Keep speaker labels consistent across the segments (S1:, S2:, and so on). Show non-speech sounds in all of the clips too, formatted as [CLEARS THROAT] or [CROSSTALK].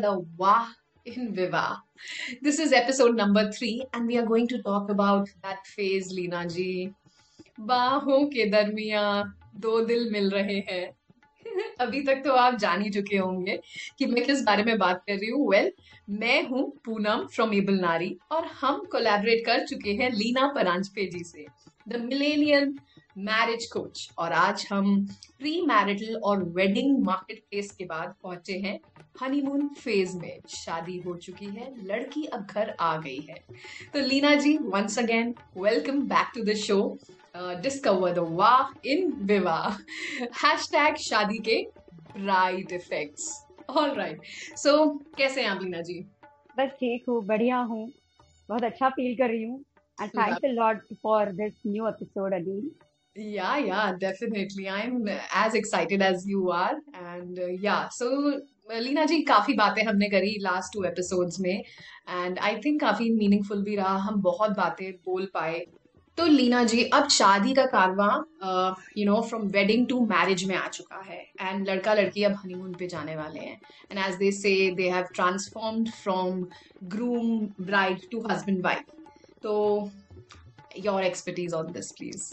S1: the Wah in Viva. This is episode number three, and we are going to talk about that phase, Leena ji. बाहों के दरमिया दो दिल मिल रहे हैं [LAUGHS] अभी तक तो आप जान ही चुके होंगे कि मैं किस बारे में बात कर रही हूँ वेल well, मैं हूँ पूनम फ्रॉम एबल नारी और हम कोलैबोरेट कर चुके हैं लीना परांजपे जी से द मिलेनियल मैरिज कोच और आज हम प्री मैरिटल और वेडिंग मार्केट प्लेस के बाद पहुँचे हैं हनीमून फ़ेज़ में। शादी हो चुकी है लड़की अब घर आ गई है। तो Leena ji once again welcome back to the show discover the Wah in Vivah. Hashtag शादी के bright effects all right so कैसे हैं आप लीना जी?
S2: बस ठीक हूँ बढ़िया हूँ। बहुत अच्छा फील कर रही हूँ। And thanks a lot for this new episode again
S1: Yeah, yeah, definitely. I'm as excited as you are. And uh, yeah, so Leena जी काफ़ी बातें हमने करी लास्ट टू एपिसोड्स में. एंड आई थिंक काफ़ी मीनिंगफुल भी रहा. हम बहुत बातें बोल पाए. तो लीना जी अब शादी का कारवां you know from wedding to marriage में आ चुका है. एंड लड़का लड़की अब हनीमून पे जाने वाले हैं. And as they say they have transformed from groom bride to husband wife तो your expertise on this please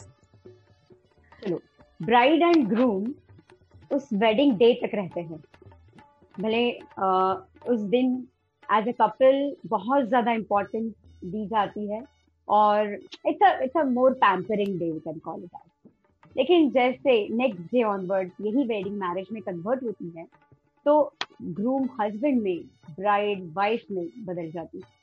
S2: चलो ब्राइड एंड ग्रूम उस वेडिंग डे तक रहते हैं। भले आ, उस दिन एज अ कपल बहुत ज़्यादा इम्पोर्टेंस दी जाती है और it's a more pampering day can call it out लेकिन जैसे नेक्स्ट डे ऑनवर्ड यही वेडिंग मैरिज में कन्वर्ट होती है तो ग्रूम हस्बैंड में ब्राइड वाइफ में बदल जाती है।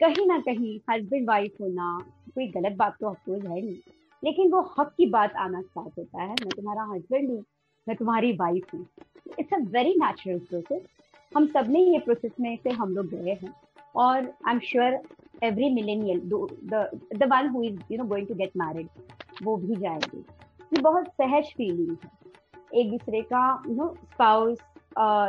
S2: कहीं ना कहीं हस्बैंड वाइफ होना कोई गलत बात तो अफकोर्स है नहीं। लेकिन वो हक की बात आना स्टार्ट होता है। मैं तुम्हारा हस्बैंड हूँ, मैं तुम्हारी वाइफ हूँ। It's a very natural process हम सबने ये प्रोसेस में से हम लोग गए हैं। और I am sure every millennial the one who is you know going to get married वो भी जाएँगे। ये बहुत सहज फीलिंग है। एक दूसरे का यू नो स्पाउस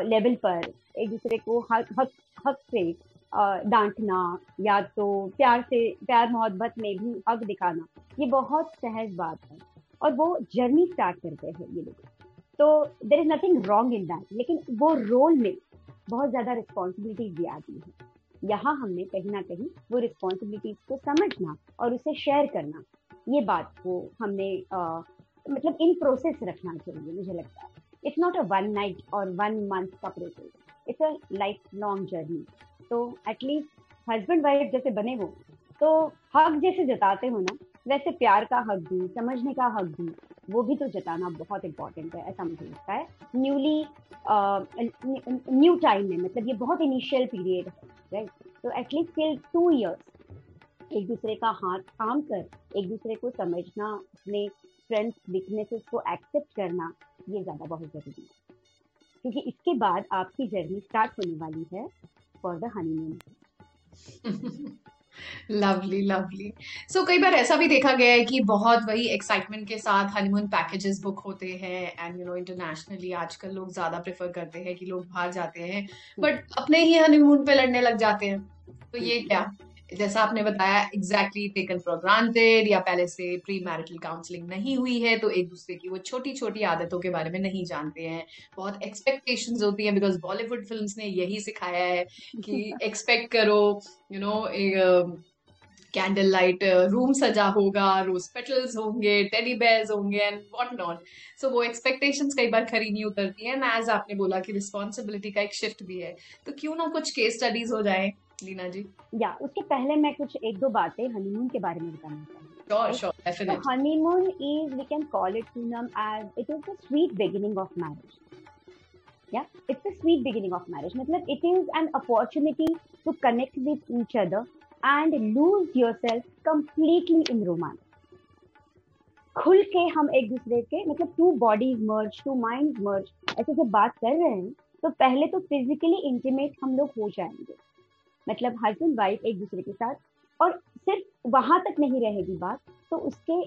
S2: लेवल पर, एक दूसरे को हक हक हक से डांटना या तो प्यार से प्यार मोहब्बत में भी हक दिखाना ये बहुत सहज बात है। और वो जर्नी स्टार्ट करते हैं ये लोग। तो there is nothing wrong in that लेकिन वो रोल में बहुत ज़्यादा रिस्पॉन्सिबिलिटीज भी आती है। यहाँ हमने कहीं ना कहीं वो रिस्पॉन्सिबिलिटीज को समझना और उसे शेयर करना ये बात को हमने आ, मतलब इन प्रोसेस रखना चाहिए मुझे लगता है। It's not a one night और वन मंथ का process it's a life long journey तो एटलीस्ट हस्बैंड वाइफ जैसे बने हो तो हक जैसे जताते हो ना, वैसे प्यार का हक भी, समझने का हक भी, वो भी तो जताना बहुत इम्पोर्टेंट है, ऐसा मुझे लगता है। न्यूली न्यू टाइम में मतलब ये बहुत इनिशियल पीरियड है राइट तो at least till two years एक दूसरे का हाथ थाम कर, एक दूसरे को समझना, अपने स्ट्रेंथ वीकनेसेस को एक्सेप्ट करना, ये ज़्यादा बहुत ज़रूरी है। क्योंकि इसके बाद आपकी जर्नी स्टार्ट होने वाली है। For the honeymoon
S1: lovely lovely so कई बार ऐसा भी देखा गया है कि बहुत वही एक्साइटमेंट के साथ हनीमून पैकेजेस बुक होते हैं एंड यू नो इंटरनेशनली आजकल लोग ज़्यादा प्रेफर करते हैं कि लोग बाहर जाते हैं बट अपने ही हनीमून पे लड़ने लग जाते हैं। तो ये क्या? जैसा आपने बताया एग्जैक्टली टेकन फॉर ग्रांटेड या पहले से प्री मैरिटल काउंसलिंग नहीं हुई है तो एक दूसरे की वो छोटी छोटी आदतों के बारे में नहीं जानते हैं। बहुत एक्सपेक्टेशंस होती हैं बिकॉज़ बॉलीवुड फिल्म्स ने यही सिखाया है कि [LAUGHS] एक्सपेक्ट करो you know candle light room सजा होगा रोज पेटल्स होंगे टेडी बेयर्स होंगे एंड वॉट नॉट सो वो एक्सपेक्टेशंस कई बार खरी नहीं उतरती हैं। एज आपने बोला कि रिस्पॉन्सिबिलिटी का एक शिफ्ट भी है तो क्यों ना कुछ केस स्टडीज़ हो जाए? लीना जी?
S2: या उसके पहले मैं कुछ एक दो बातें हनीमून के बारे में बताना चाहूँगी। Honeymoon is we can call it um as it is the sweet beginning of marriage या it's the sweet beginning of marriage मतलब it is an opportunity to connect with each other and lose your self completely in romance खुल के हम एक दूसरे के मतलब two bodies merge two mind merge ऐसे जब बात कर रहे हैं तो पहले तो फिजिकली इंटीमेट हम लोग हो जाएँगे। मतलब हस्बैंड वाइफ एक दूसरे के साथ और सिर्फ़ वहाँ तक नहीं रहेगी बात तो उसके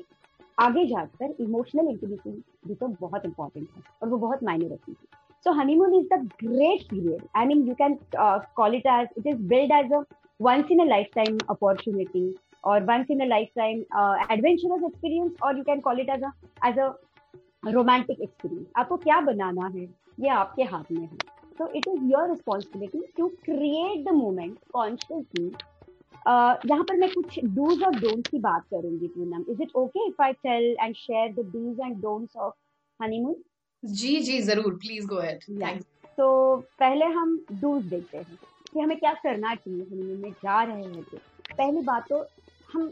S2: आगे जाकर इमोशनल इंटीमेसी भी तो बहुत इंपॉर्टेंट है और वो बहुत मायने रखती है। So honeymoon is the great period I mean you can call it as it is build as a once in a lifetime opportunity or once in a lifetime uh, adventurous experience or you can call it as a as a romantic experience आपको क्या बनाना है? ये आपके हाथ में है। तो it is your responsibility to create the moment consciously यहाँ पर मैं कुछ डूज और डोंट्स की बात करूँगी Poonam. Is it okay if I tell and share the dos and don'ts of honeymoon
S1: जी जी ज़रूर। प्लीज़ गो अहेड
S2: तो पहले हम डूज देखते हैं कि हमें क्या करना चाहिए हनीमून में जा रहे हैं तो। पहली बात तो हम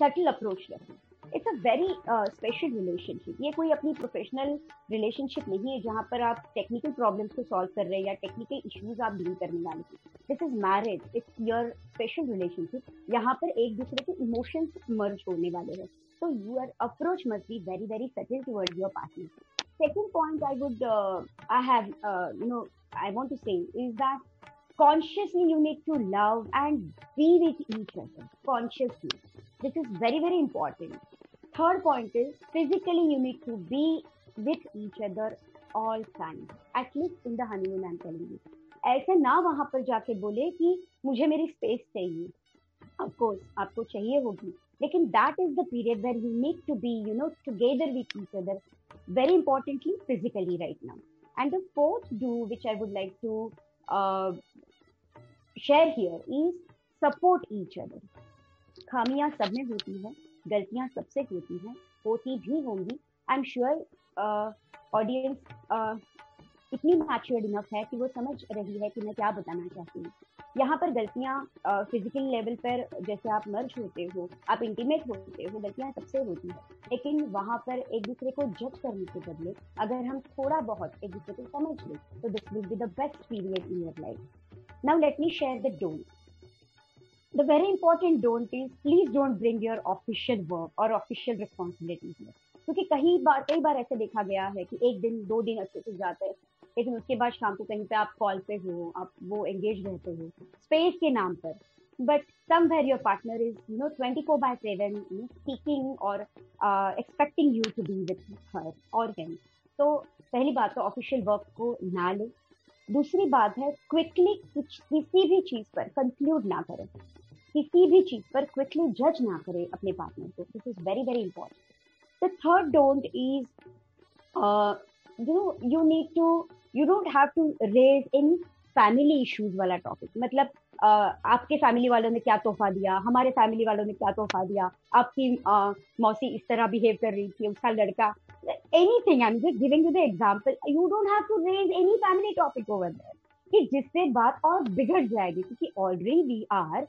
S2: सटल अप्रोच रखें it's a very special relationship ये कोई अपनी प्रोफेशनल रिलेशनशिप नहीं है जहाँ पर आप टेक्निकल प्रॉब्लम्स को सॉल्व कर रहे हैं या टेक्निकल इश्यूज़ आप डील करने वाले हैं। This is marriage it's your special relationship यहाँ पर एक दूसरे के इमोशंस मर्ज होने वाले हैं। So your approach must be very very subtle toward your partner second point I would I have no I want to say is that consciously you need to love and be with each other consciously. This is very very important. Third point is physically you need to be with each other all time at least in the honeymoon I am telling ऐसे ना वहाँ पर जाके बोले कि मुझे मेरी space चाहिए। ऑफकोर्स आपको चाहिए होगी। लेकिन that is the period where you need to be you know together with each other very importantly physically right now and the fourth do which I would like to share here is support each other खामियाँ सब में होती हैं। गलतियाँ सबसे होती हैं, होती भी होंगी। आई एम श्योर ऑडियंस इतनी मैच्योर्ड इनफ है कि वो समझ रही है कि मैं क्या बताना चाहती हूँ। यहाँ पर गलतियाँ फ़िज़िकल लेवल पर जैसे आप मर्ज होते हो, आप इंटीमेट होते हो, गलतियाँ सबसे होती हैं। लेकिन वहाँ पर एक दूसरे को जज करने के बदले अगर हम थोड़ा बहुत एक दूसरे को समझ लें तो this will be the best period in your life now let me share the don't the very important don't is, please don't bring your official work or official responsibilities here. क्योंकि कई बार कई बार ऐसे देखा गया है कि एक दिन, दो दिन अच्छे से जाते हैं, लेकिन उसके बाद शाम को कहीं पे आप कॉल पे हो, आप वो एंगेज रहते हो स्पेस के नाम पर। But somewhere your partner is you know twenty four by seven speaking और expecting you to be with her or him तो पहली बात तो ऑफिशियल वर्क को ना ले। दूसरी बात है क्विकली कुछ किसी भी चीज़ पर कंक्लूड ना करें। किसी भी चीज़ पर क्विकली जज ना करें अपने पार्टनर को। This is very very important the third don't is you know you need to you don't have to raise any family issues वाला टॉपिक मतलब uh, आपके फैमिली वालों ने क्या तोहफा दिया? हमारे फैमिली वालों ने क्या तोहफा दिया? आपकी uh, मौसी इस तरह बिहेव कर रही थी उसका लड़का। Anything I am just giving you the example you don't have to raise any family topic over there कि जिससे बात और बिगड़ जाएगी, क्योंकि already we are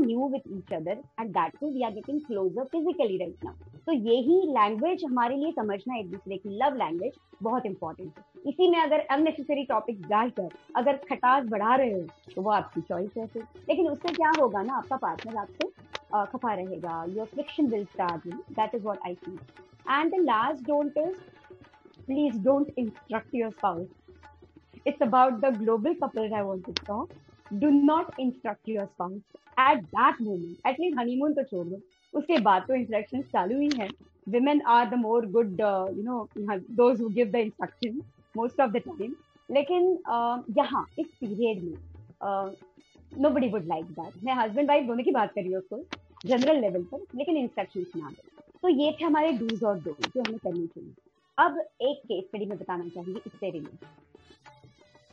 S2: new with each other and that too we are getting closer physically right now. तो यही language हमारे लिए समझना एक दूसरे की लव लैंग्वेज बहुत इंपॉर्टेंट है। इसी में अगर अननेसेसरी टॉपिक डालकर अगर खटास बढ़ा रहे हो तो वो आपकी चॉइस है फिर। लेकिन उससे क्या होगा ना, आपका पार्टनर आपसे खफा रहेगा your friction will start that is what I see and the last don't is please don't instruct your spouse it's about the global couple I want to talk. Do not instruct your spouse at that moment at least honeymoon तो छोड़ दो। उसके बाद तो instruction चालू ही है। Women are the more good uh, you know those who give the instruction most of the time. लेकिन uh, यहाँ इस पीरियड में nobody would like that मैं हस्बैंड वाइफ दोनों की बात कर रही हूँ उसको जनरल लेवल पर लेकिन इंस्ट्रक्शन ना दे। तो ये थे हमारे डूज और डो जो हमें करनी चाहिए। अब एक केस स्टडी में बताना चाहूँगी इससे related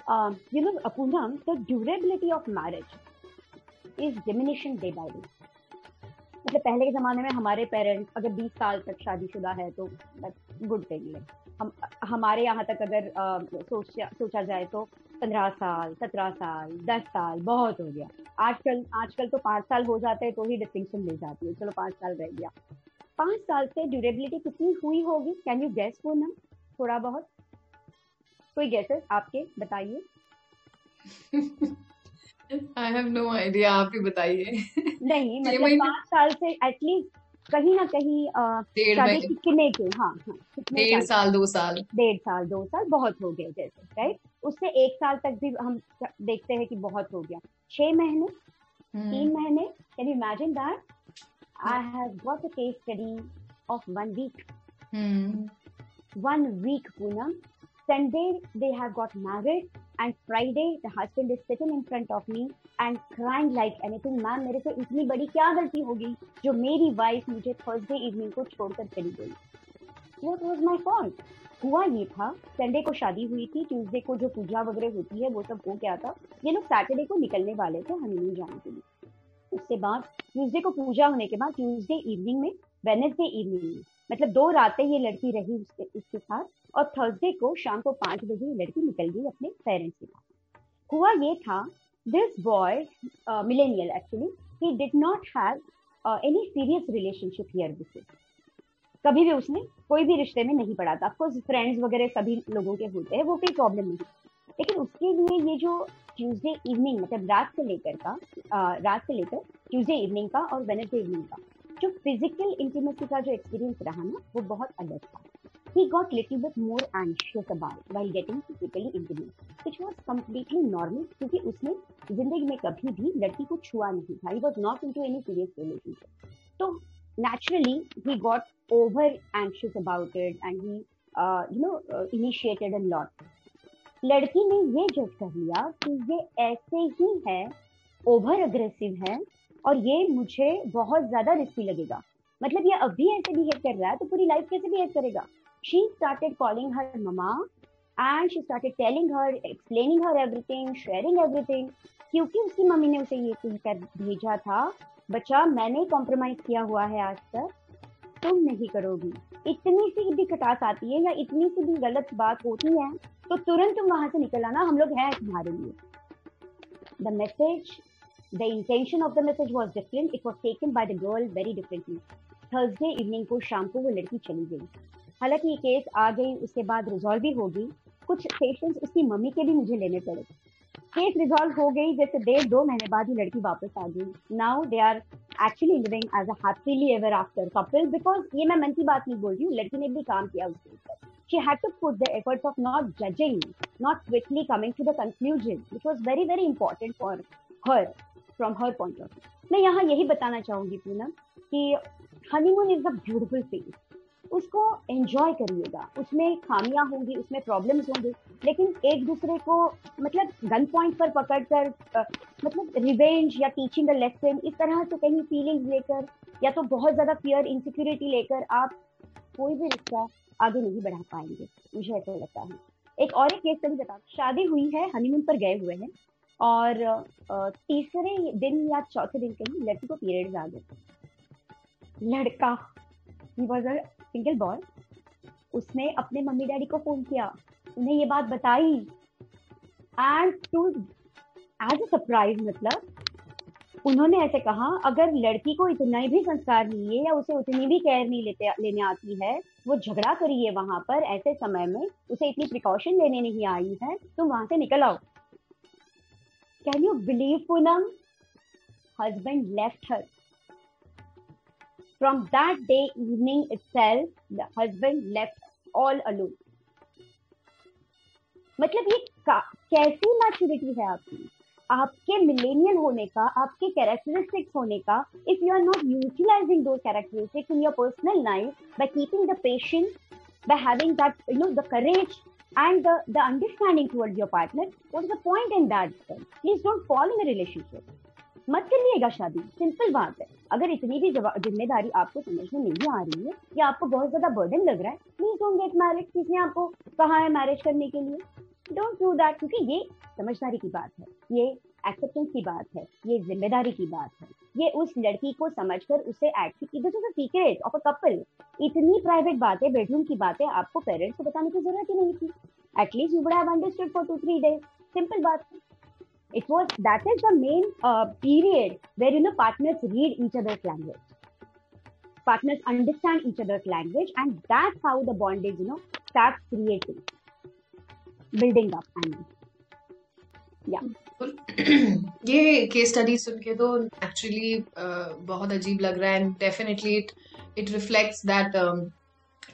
S2: you know Poonam the durability of marriage is diminishing day by day मतलब पहले के ज़माने में हमारे पेरेंट्स अगर 20 साल तक शादीशुदा है तो गुड थिंग है हम हमारे यहाँ तक अगर आ, सोचा सोचा जाए तो पंद्रह साल सत्रह साल दस साल बहुत हो गया। आजकल आजकल तो पाँच साल हो जाते हैं तो ही डिस्टिंक्शन मिल जाती है। चलो पाँच साल रह गया। पाँच साल से ड्यूरेबिलिटी कितनी हुई होगी? कैन यू गैस हो ना थोड़ा बहुत। कोई गैसेस आपके? बताइए।
S1: आई हैव नो आइडिया आप ही बताइए।
S2: नहीं मतलब पाँच साल से एटलीस्ट कहीं ना कहीं शादी कितने के? हाँ हाँ
S1: डेढ़ साल दो साल।
S2: डेढ़ साल दो साल बहुत हो गए जैसे राइट उससे एक साल तक भी हम देखते हैं कि बहुत हो गया। छह महीने? हम्म। तीन महीने? Can you imagine that I have got a case study of one week one week Poonam. Sunday, they have got married, and Friday, the husband is sitting in front of me and crying like anything. Ma'am मेरे से इतनी बड़ी क्या गलती होगी जो मेरी wife मुझे थर्सडे इवनिंग को छोड़कर चली गई? व्हाट वाज माय फॉल्ट हुआ ये था संडे को शादी हुई थी ट्यूसडे को जो पूजा वगैरह होती है वो सब हो गया था। ये लोग सैटरडे को निकलने वाले थे हनीमून जाने के लिए। उसके बाद ट्यूसडे को पूजा होने के बाद ट्यूसडे इवनिंग में वेनेसडे इवनिंग में मतलब दो रातें ये लड़की रही उसके उसके साथ और थर्सडे को शाम को पाँच बजे ये लड़की निकल गई अपने पेरेंट्स के साथ हुआ ये था this boy millennial actually he did not have any serious relationship here before कभी भी उसने कोई भी रिश्ते में नहीं पड़ा था। ऑफकोर्स फ्रेंड्स वगैरह सभी लोगों के होते हैं वो कोई प्रॉब्लम नहीं। लेकिन उसके लिए ये जो ट्यूसडे इवनिंग मतलब रात से लेकर का आ, रात से लेकर ट्यूसडे इवनिंग का और वेनेसडे इवनिंग का जो फ़िज़िकल इंटीमेसी का जो एक्सपीरियंस रहा ना, वो बहुत अलग था। He got little but more anxious about while getting physically intimate which was completely normal क्योंकि उसने ज़िंदगी में कभी भी लड़की को छुआ नहीं था। He was not into any serious relationship तो naturally he got over anxious about it and he you know initiated an lot लड़की ने ये जज कर लिया कि ये ऐसे ही है ओवर अग्रेसिव है और ये मुझे बहुत ज़्यादा रिस्की लगेगा। मतलब ये अभी ऐसे बिहेव कर रहा है तो पूरी लाइफ कैसे बिहेव करेगा? She started calling her mama and she started telling her explaining her everything sharing everything क्योंकि उसकी मम्मी ने उसे ये कहकर भेजा था, बच्चा, मैंने कॉम्प्रोमाइज किया हुआ है आज तक, तुम नहीं करोगी। इतनी सी भी खटास आती है या इतनी सी भी गलत बात होती है तो तुरंत तुम वहाँ से निकल आना, हम लोग हैं तुम्हारे लिए। The message the intention of the message was different it was taken by the girl very differently Thursday evening को शाम को वो लड़की चली गई। हालाँकि ये केस आ गई उसके बाद रिजॉल्व भी होगी कुछ सेशंस उसकी मम्मी के भी मुझे लेने पड़े। केस रिजॉल्व हो गई जैसे डेढ़ दो महीने बाद ही लड़की वापस आ गई। Now they are actually living as a happily ever after couple because ये मैं मन की बात नहीं बोल रही हूँ लड़की ने भी काम किया उसके ऊपर। She had to put the efforts of not judging, not quickly coming to the conclusion, which was very, very important for her. From her point of view. मैं यहाँ यही बताना चाहूँगी पूनम कि honeymoon is a beautiful phase उसको enjoy करिएगा। उसमें खामियाँ होंगी, उसमें प्रॉब्लम्स होंगे, लेकिन एक दूसरे को मतलब गन पॉइंट पर पकड़ कर मतलब रिवेंज या टीचिंग अ लेसन इस तरह से कहीं फीलिंग्स लेकर या तो बहुत ज़्यादा फियर इनसिक्योरिटी लेकर आप कोई भी रिश्ता आगे नहीं बढ़ा पाएँगे। मुझे ऐसा लगता है। एक और एक केस स्टडी बता शादी हुई है हनीमून पर गए हुए हैं। और तीसरे दिन या चौथे दिन कहीं लड़की को पीरियड्स आ गए लड़का he was a single boy उसने अपने मम्मी डैडी को फ़ोन किया, उन्हें ये बात बताई। And to as a surprise मतलब उन्होंने ऐसे कहा, अगर लड़की को इतना भी संस्कार नहीं है या उसे उतनी भी केयर नहीं लेते, लेने आती है, वो झगड़ा करिए वहाँ पर, ऐसे समय में उसे इतनी प्रिकॉशन लेने नहीं आई है, तुम वहाँ से निकल आओ। Can you believe Poonam husband left her from that day evening itself the husband left all alone मतलब ये कैसी मैच्योरिटी है आपकी? आपके मिलेनियल होने का, आपके कैरेक्टरिस्टिक्स होने का if you are not utilizing those characteristics in your personal life by keeping the patience by having that, you know, the courage and the, the understanding towards your partner what's the point in that please don't fall in a relationship. मत करिएगा शादी। Simple बात है। अगर इतनी भी ज़िम्मेदारी आपको समझ में नहीं आ रही है या आपको बहुत ज़्यादा बर्डन लग रहा है प्लीज़ डोंट गेट मैरिज किसने आपको कहा है मैरिज करने के लिए। डोंट डू दैट क्योंकि ये समझदारी की बात है। ये एक्सेप्टेंस की बात है। ये ज़िम्मेदारी की बात है। ये उस लड़की को समझ कर उसे सीक्रेट ऑफ़ अ कपल इतनी प्राइवेट बातें बेडरूम की बातें आपको पेरेंट्स को बताने की ज़रूरत ही नहीं थी। At least you have understood for two three days simple बात। It was that is the main period where you know partners read each others language partners understand each other language and that how the bondage you know start creating building up I या [CLEARS THROAT]
S1: ये case study सुन के तो actually uh, बहुत अजीब लग रहा है and definitely it it reflects that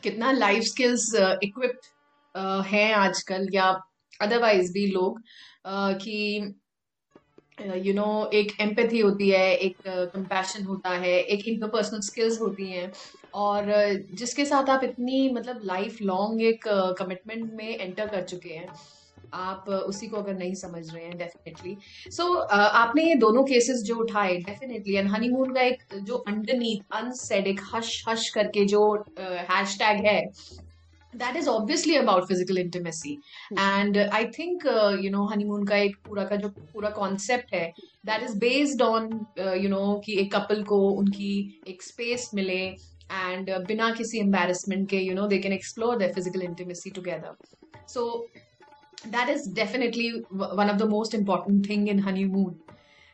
S1: कितना लाइफ स्किल्स इक्विप्ड हैं आजकल या अदरवाइज़ भी लोग uh, कि you uh, know you know, एक एम्पैथी होती है एक कंपैशन uh, होता है एक इंटरपर्सनल स्किल्स होती हैं और uh, जिसके साथ आप इतनी मतलब लाइफ लॉन्ग एक कमिटमेंट में एंटर कर चुके हैं। आप उसी को अगर नहीं समझ रहे हैं डेफिनेटली सो so, आपने ये दोनों केसेस जो उठाए डेफिनेटली एंड हनीमून का एक जो अंडरनीथ अनसेड एक हश हश करके जो हैशटैग है that is obviously about physical intimacy and uh, i think uh, you know honeymoon का एक पूरा का जो पूरा concept है that is based on uh, you know कि एक couple को उनकी एक space मिले and uh, बिना किसी embarrassment के you know they can explore their physical intimacy together so that is definitely one of the most important thing in honeymoon.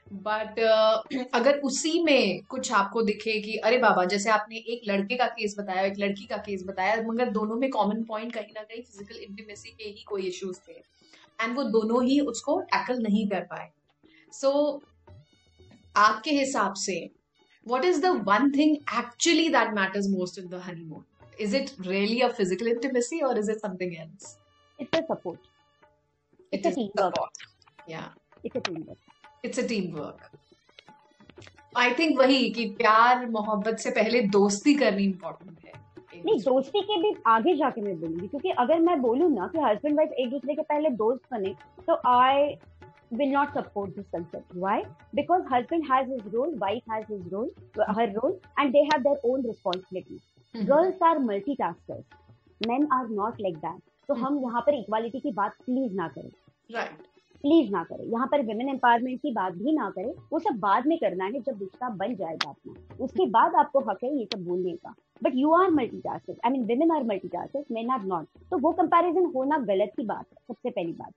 S1: But uh, [CLEARS THROAT] अगर उसी में कुछ आपको दिखे कि अरे बाबा जैसे आपने एक लड़के का केस बताया एक लड़की का केस बताया मगर दोनों में कॉमन पॉइंट कहीं ना कहीं फ़िज़िकल इंटीमेसी के ही कोई इश्यूज़ थे. एंड वो दोनों ही उसको टैकल नहीं कर पाए. सो so, आपके हिसाब से what is the one thing actually that matters most in the honeymoon is it really a physical intimacy or is it
S2: something else it's
S1: support
S2: it's a teamwork.
S1: Yeah.
S2: It's a teamwork.
S1: It's a teamwork. I think वही कि प्यार मोहब्बत से पहले दोस्ती करनी important है।
S2: नहीं दोस्ती के भी आगे जाके मैं बोलूँगी क्योंकि अगर मैं बोलू ना कि हस्बैंड वाइफ एक दूसरे के पहले दोस्त बने तो I will not support this concept why because husband has his role wife has his role her role and they have their own
S1: responsibility
S2: girls are multi men are not like that तो हम यहाँ पर equality की बात please ना करें। Please ना करें। यहाँ पर विमेन एम्पावरमेंट की बात भी ना करें। वो सब बाद में करना है जब रिश्ता बन जाएगा अपना उसके बाद आपको हक है ये सब बोलने का। But you are multi tasker I mean women are multi tasker men are not तो वो कंपैरिजन होना गलत की बात है सबसे पहली बात।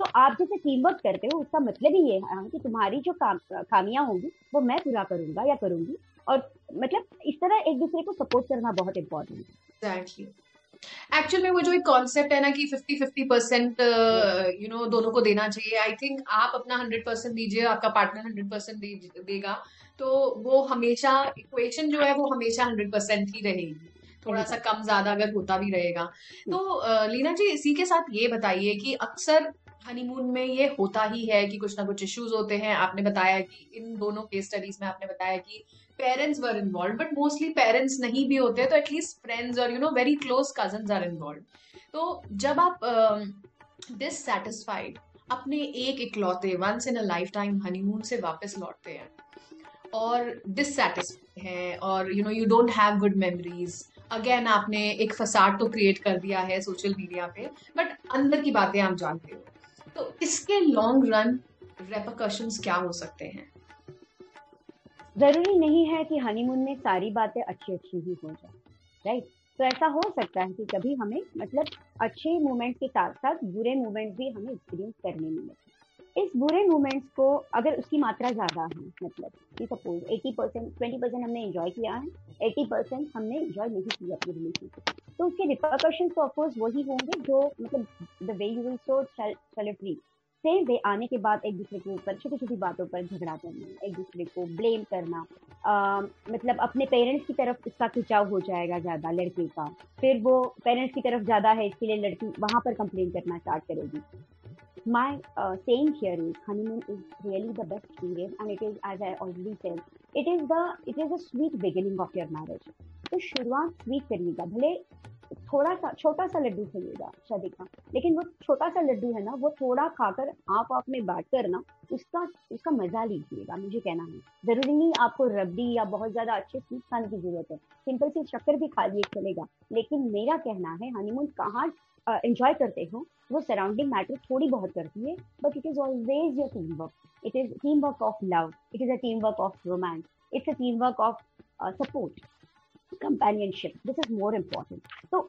S2: तो आप जैसे टीम वर्क करते हो उसका मतलब ही ये है कि तुम्हारी जो काम खामियाँ होंगी वो मैं पूरा करूँगा या करूँगी। और मतलब इस तरह एक दूसरे को सपोर्ट करना बहुत इम्पोर्टेंट है।
S1: एग्जैक्टली एक्चुअल में वो जो एक कॉन्सेप्ट है ना कि fifty fifty percent you know दोनों को देना चाहिए। आई थिंक आप अपना हंड्रेड परसेंट दीजिए आपका पार्टनर हंड्रेड परसेंट देगा। तो वो हमेशा इक्वेशन जो है वो हमेशा हंड्रेड परसेंट ही रहेगी। थोड़ा सा कम ज़्यादा अगर होता भी रहेगा। तो लीना जी इसी के साथ ये बताइए कि अक्सर हनीमून में ये होता ही है कि कुछ ना कुछ इश्यूज़ होते हैं। आपने बताया कि इन दोनों केस स्टडीज़ में आपने बताया कि parents were involve but mostly parents नहीं भी होते तो एटलीस्ट फ्रेंड्स और you know very close cousins are involve तो जब आप डिससेटिस्फाइड अपने एक इकलौते once in a life time honeymoon से वापस लौटते हैं, और डिससेटिस्फाइड हैं, और you know you don't have good memories again आपने एक फसाड तो क्रिएट कर दिया है सोशल मीडिया पे बट अंदर की बातें आप जानते हो। तो इसके लॉन्ग रन रेपकशंस क्या हो सकते हैं?
S2: ज़रूरी नहीं है कि हनीमून में सारी बातें अच्छी अच्छी ही हो जाए राइट तो ऐसा हो सकता है कि कभी हमें मतलब अच्छे मोमेंट्स के साथ साथ बुरे मोमेंट्स भी हमें एक्सपीरियंस करने मिले। इस बुरे मोमेंट्स को अगर उसकी मात्रा ज़्यादा है मतलब कि सपोज़ 80 परसेंट ट्वेंटी परसेंट हमने एंजॉय किया है 80 परसेंट हमने एंजॉय नहीं किया अपनी रिलेशनशिप तो उसके रिपरकशन तो ऑफकोर्स वही होंगे जो मतलब the way you will so celebrate same way आने के बाद एक दूसरे के ऊपर छोटी छोटी बातों पर झगड़ा करना एक दूसरे को ब्लेम करना आ, मतलब अपने पेरेंट्स की तरफ़ इसका खिंचाव हो जाएगा ज़्यादा लड़के का। फिर वो पेरेंट्स की तरफ़ ज़्यादा है इसके लिए लड़की वहाँ पर कंप्लेन करना स्टार्ट करेगी। My uh, saying here is honeymoon is really the best period and it is as i already it is the it is a sweet beginning of your marriage. तो शुरुआत स्वीट करिएगा भले थोड़ा सा, छोटा सा लड्डू खाइएगा, शादी का। लेकिन वो छोटा सा लड्डू है ना, वो थोड़ा खाकर आप आप में बांट कर ना, उसका उसका मज़ा लीजिएगा, मुझे कहना है। ज़रूरी नहीं आपको रबड़ी या बहुत ज़्यादा अच्छे स्वीट खाने की ज़रूरत है। सिंपल सी शक्कर भी खा लिए चलेगा। लेकिन मेरा कहना है हनीमून कहाँ एंजॉय करते हो, वो सराउंडिंग मैटर थोड़ी बहुत करती है but it is always your team work it is team work of love it is a team work of romance it's a team work of support companionship this is more important तो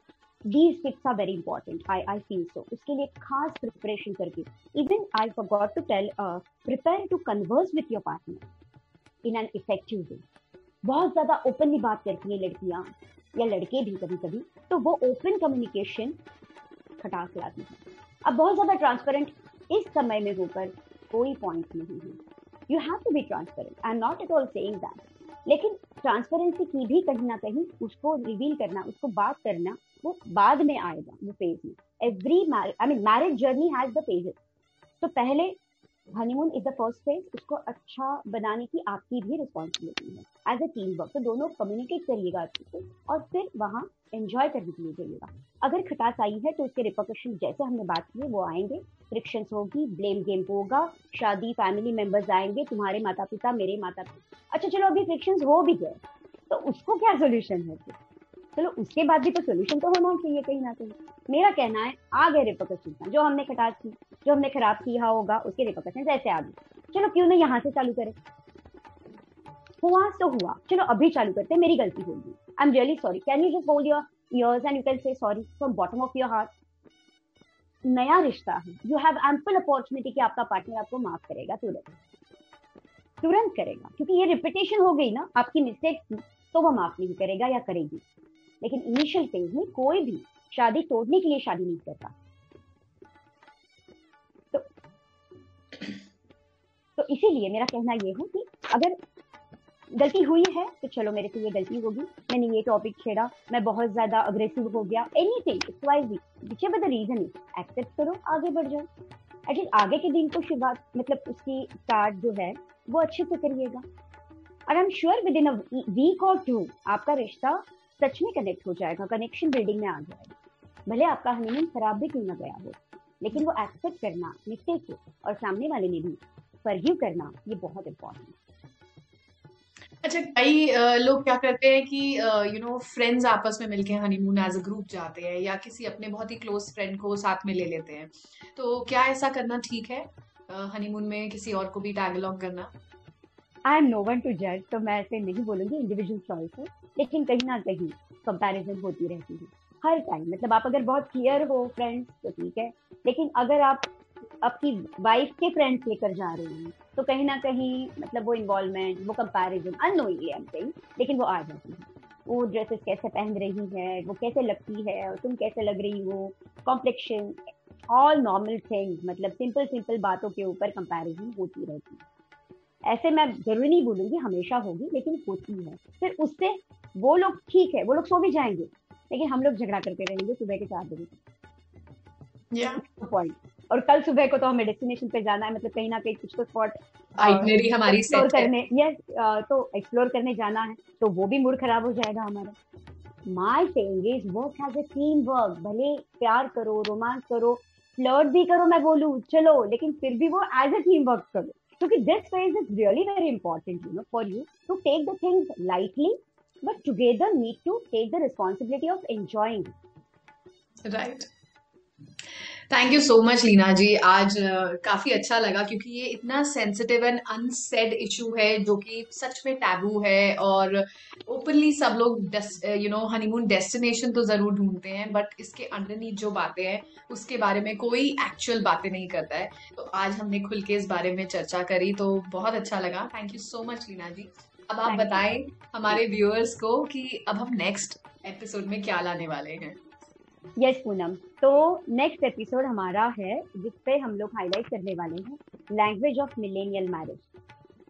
S2: these tips are very important I I feel so इसके लिए खास preparation करके even I got to tell prepare to converse with your partner in an effective way बहुत ज़्यादा openly बात करती है लड़कियाँ या लड़के भी कभी कभी तो वो ओपन कम्युनिकेशन खटा खटाक लाती है। अब बहुत ज़्यादा ट्रांसपेरेंट इस समय में होकर कोई पॉइंट नहीं है। You have to be transparent I am not at all saying that लेकिन ट्रांसपेरेंसी की भी कहीं ना कहीं उसको रिवील करना, उसको बात करना, वो बाद में आएगा, वो फ़ेज़ में। Every I mean marriage journey has the phases तो पहले honeymoon is the first phase उसको अच्छा बनाने की आपकी भी रिस्पॉन्सिबिलिटी है एज अ टीम वर्क तो दोनों कम्युनिकेट करिएगा अच्छे से, और फिर वहाँ एंजॉय करने के लिए जाइएगा अगर खटास आई है तो उसके रिपोकशन जैसे हमने बात की वो आएँगे। फ्रिक्शन होगी ब्लेम गेम होगा, शादी फैमिली मेंबर्स आएँगे, तुम्हारे माता पिता मेरे माता पिता अच्छा चलो अभी फ्रिक्शन हो भी गए तो उसको क्या सोल्यूशन है चलो, उसके बाद भी तो सोल्यूशन तो होना चाहिए कहीं ना कहीं। मेरा कहना है, आ गए रिपोकशन जो हमने खटास की, जो हमने खराब किया होगा, उसके रिपोकशन ऐसे आ गए। चलो, क्यों ना यहाँ से चालू करें? हुआ तो हुआ। चलो, अभी चालू करते हैं, मेरी गलती होगी। I am really sorry can you just hold your ears and you can say sorry from bottom of your heart नया रिश्ता है। यू हैव एम्पल अपॉर्चुनिटी कि आपका पार्टनर आपको माफ़ करेगा तुरंत। तुरंत करेगा। क्योंकि ये रिपीटेशन हो गई ना, आपकी मिस्टेक तो वो माफ़ नहीं करेगा या करेगी। लेकिन इनिशियल फ़ेज़ में कोई भी शादी तोड़ने के लिए शादी नहीं करता। तो तो इसीलिए मेरा कहना ये है कि अगर गलती हुई है तो चलो मेरे से ये गलती होगी। मैंने ये टॉपिक छेड़ा, मैं बहुत ज़्यादा अग्रेसिव हो गया। Anything the reason accept करो, आगे बढ़ जाओ। एटलीस्ट आगे के दिन को शुरुआत मतलब उसकी स्टार्ट जो है, वो अच्छे से करिएगा। और I am sure within a week or two आपका रिश्ता सच में कनेक्ट हो जाएगा कनेक्शन बिल्डिंग में आ जाएगा। भले आपका हनीमून खराब भी क्यों ना गया हो, लेकिन वो एक्सेप्ट करना मिस्टेक और सामने वाले ने भी फर्ग्यू करना, ये बहुत इम्पोर्टेंट
S1: अच्छा कई लोग क्या करते हैं कि यू नो फ्रेंड्स आपस में मिलके हनीमून एज अ ग्रुप जाते हैं या किसी अपने बहुत ही क्लोज फ्रेंड को साथ में ले लेते हैं। तो क्या ऐसा करना ठीक है हनीमून में किसी और को भी टैग करना?
S2: I am no one to जज तो मैं ऐसे नहीं बोलूँगी इंडिविजुअल चॉइस है, लेकिन कहीं ना कहीं कंपैरिजन होती रहती है, हर टाइम मतलब आप अगर बहुत क्लियर हो फ्रेंड्स तो ठीक है, लेकिन अगर आप आपकी वाइफ के फ्रेंड्स लेकर जा रहे हैं। तो कहीं ना कहीं मतलब वो इन्वॉल्वमेंट वो कंपैरिजन अनोइंगली एम कहीं लेकिन वो आ जाती है। वो ड्रेसेस कैसे पहन रही है वो कैसे लगती है और तुम कैसे लग रही हो? कॉम्प्लेक्शन ऑल नॉर्मल थिंग्स मतलब सिंपल सिंपल बातों के ऊपर कंपैरिजन होती रहती है। ऐसे मैं ज़रूरी नहीं बोलूँगी हमेशा होगी लेकिन होती है। फिर उससे वो लोग ठीक है वो लोग सो भी जाएँगे। लेकिन हम लोग झगड़ा करते रहेंगे सुबह के चार बजे। पॉइंट और कल सुबह को तो हमें डेस्टिनेशन पे जाना है मतलब कहीं ना कहीं कुछ तो स्पॉट
S1: हमारी एक्सप्लोर
S2: करने यस तो एक्सप्लोर करने जाना है तो वो भी मूड खराब हो जाएगा हमारा। My thing is work has a team work भले प्यार करो रोमांस करो फ्लर्ट भी करो मैं बोलूँ चलो लेकिन फिर भी वो एज अ टीम वर्क करो। क्योंकि this phase is really very important you know for you to take the things lightly but together need to take the responsibility of enjoying
S1: right thank you so much Leena ji आज uh, काफ़ी अच्छा लगा क्योंकि ये इतना sensitive and unsaid issue है जो कि सच में टैबू है और ओपनली सब लोग यू नो हनीमून डेस्टिनेशन तो ज़रूर ढूंढते हैं बट इसके अंडरनीथ जो बातें हैं उसके बारे में कोई एक्चुअल बातें नहीं करता है। तो आज हमने खुल के इस बारे में चर्चा करी तो बहुत अच्छा लगा। Thank you so much Leena ji अब आप बताएँ हमारे व्यूअर्स को कि अब हम नेक्स्ट एपिसोड में क्या लाने वाले हैं।
S2: यस पूनम। तो नेक्स्ट एपिसोड हमारा है जिसपे हम लोग हाईलाइट करने वाले हैं लैंग्वेज ऑफ़ मिलेनियल मैरिज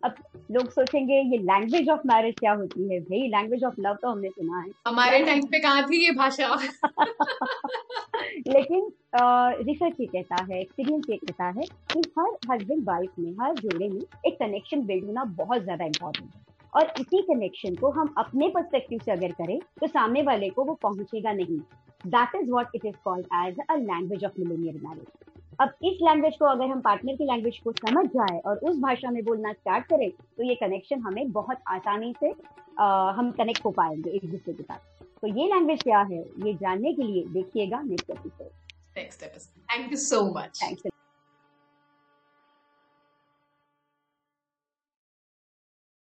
S2: अब लोग सोचेंगे ये लैंग्वेज ऑफ़ मैरिज क्या होती है? भाई लैंग्वेज ऑफ़ लव तो हमने सुना है।
S1: हमारे टाइम पे कहाँ थी ये भाषा? [LAUGHS]
S2: लेकिन रिसर्च ये कहता है एक्सपीरियंस ये कहता है कि हर हस्बैंड वाइफ में हर जोड़े में एक कनेक्शन बिल्ड होना बहुत ज़्यादा इम्पोर्टेंट है। और इसी कनेक्शन को हम अपने परस्पेक्टिव से अगर करें तो सामने वाले को वो पहुंचेगा नहीं। That is what it is called as a language of millionaire marriage अब इस लैंग्वेज को अगर हम पार्टनर की लैंग्वेज को समझ जाए और उस भाषा में बोलना स्टार्ट करें तो ये कनेक्शन हमें बहुत आसानी से आ, हम कनेक्ट हो पाएँगे एक दूसरे के साथ। तो ये लैंग्वेज क्या है ये जानने के लिए देखिएगा next episode
S1: next episode thank you so much
S2: thanks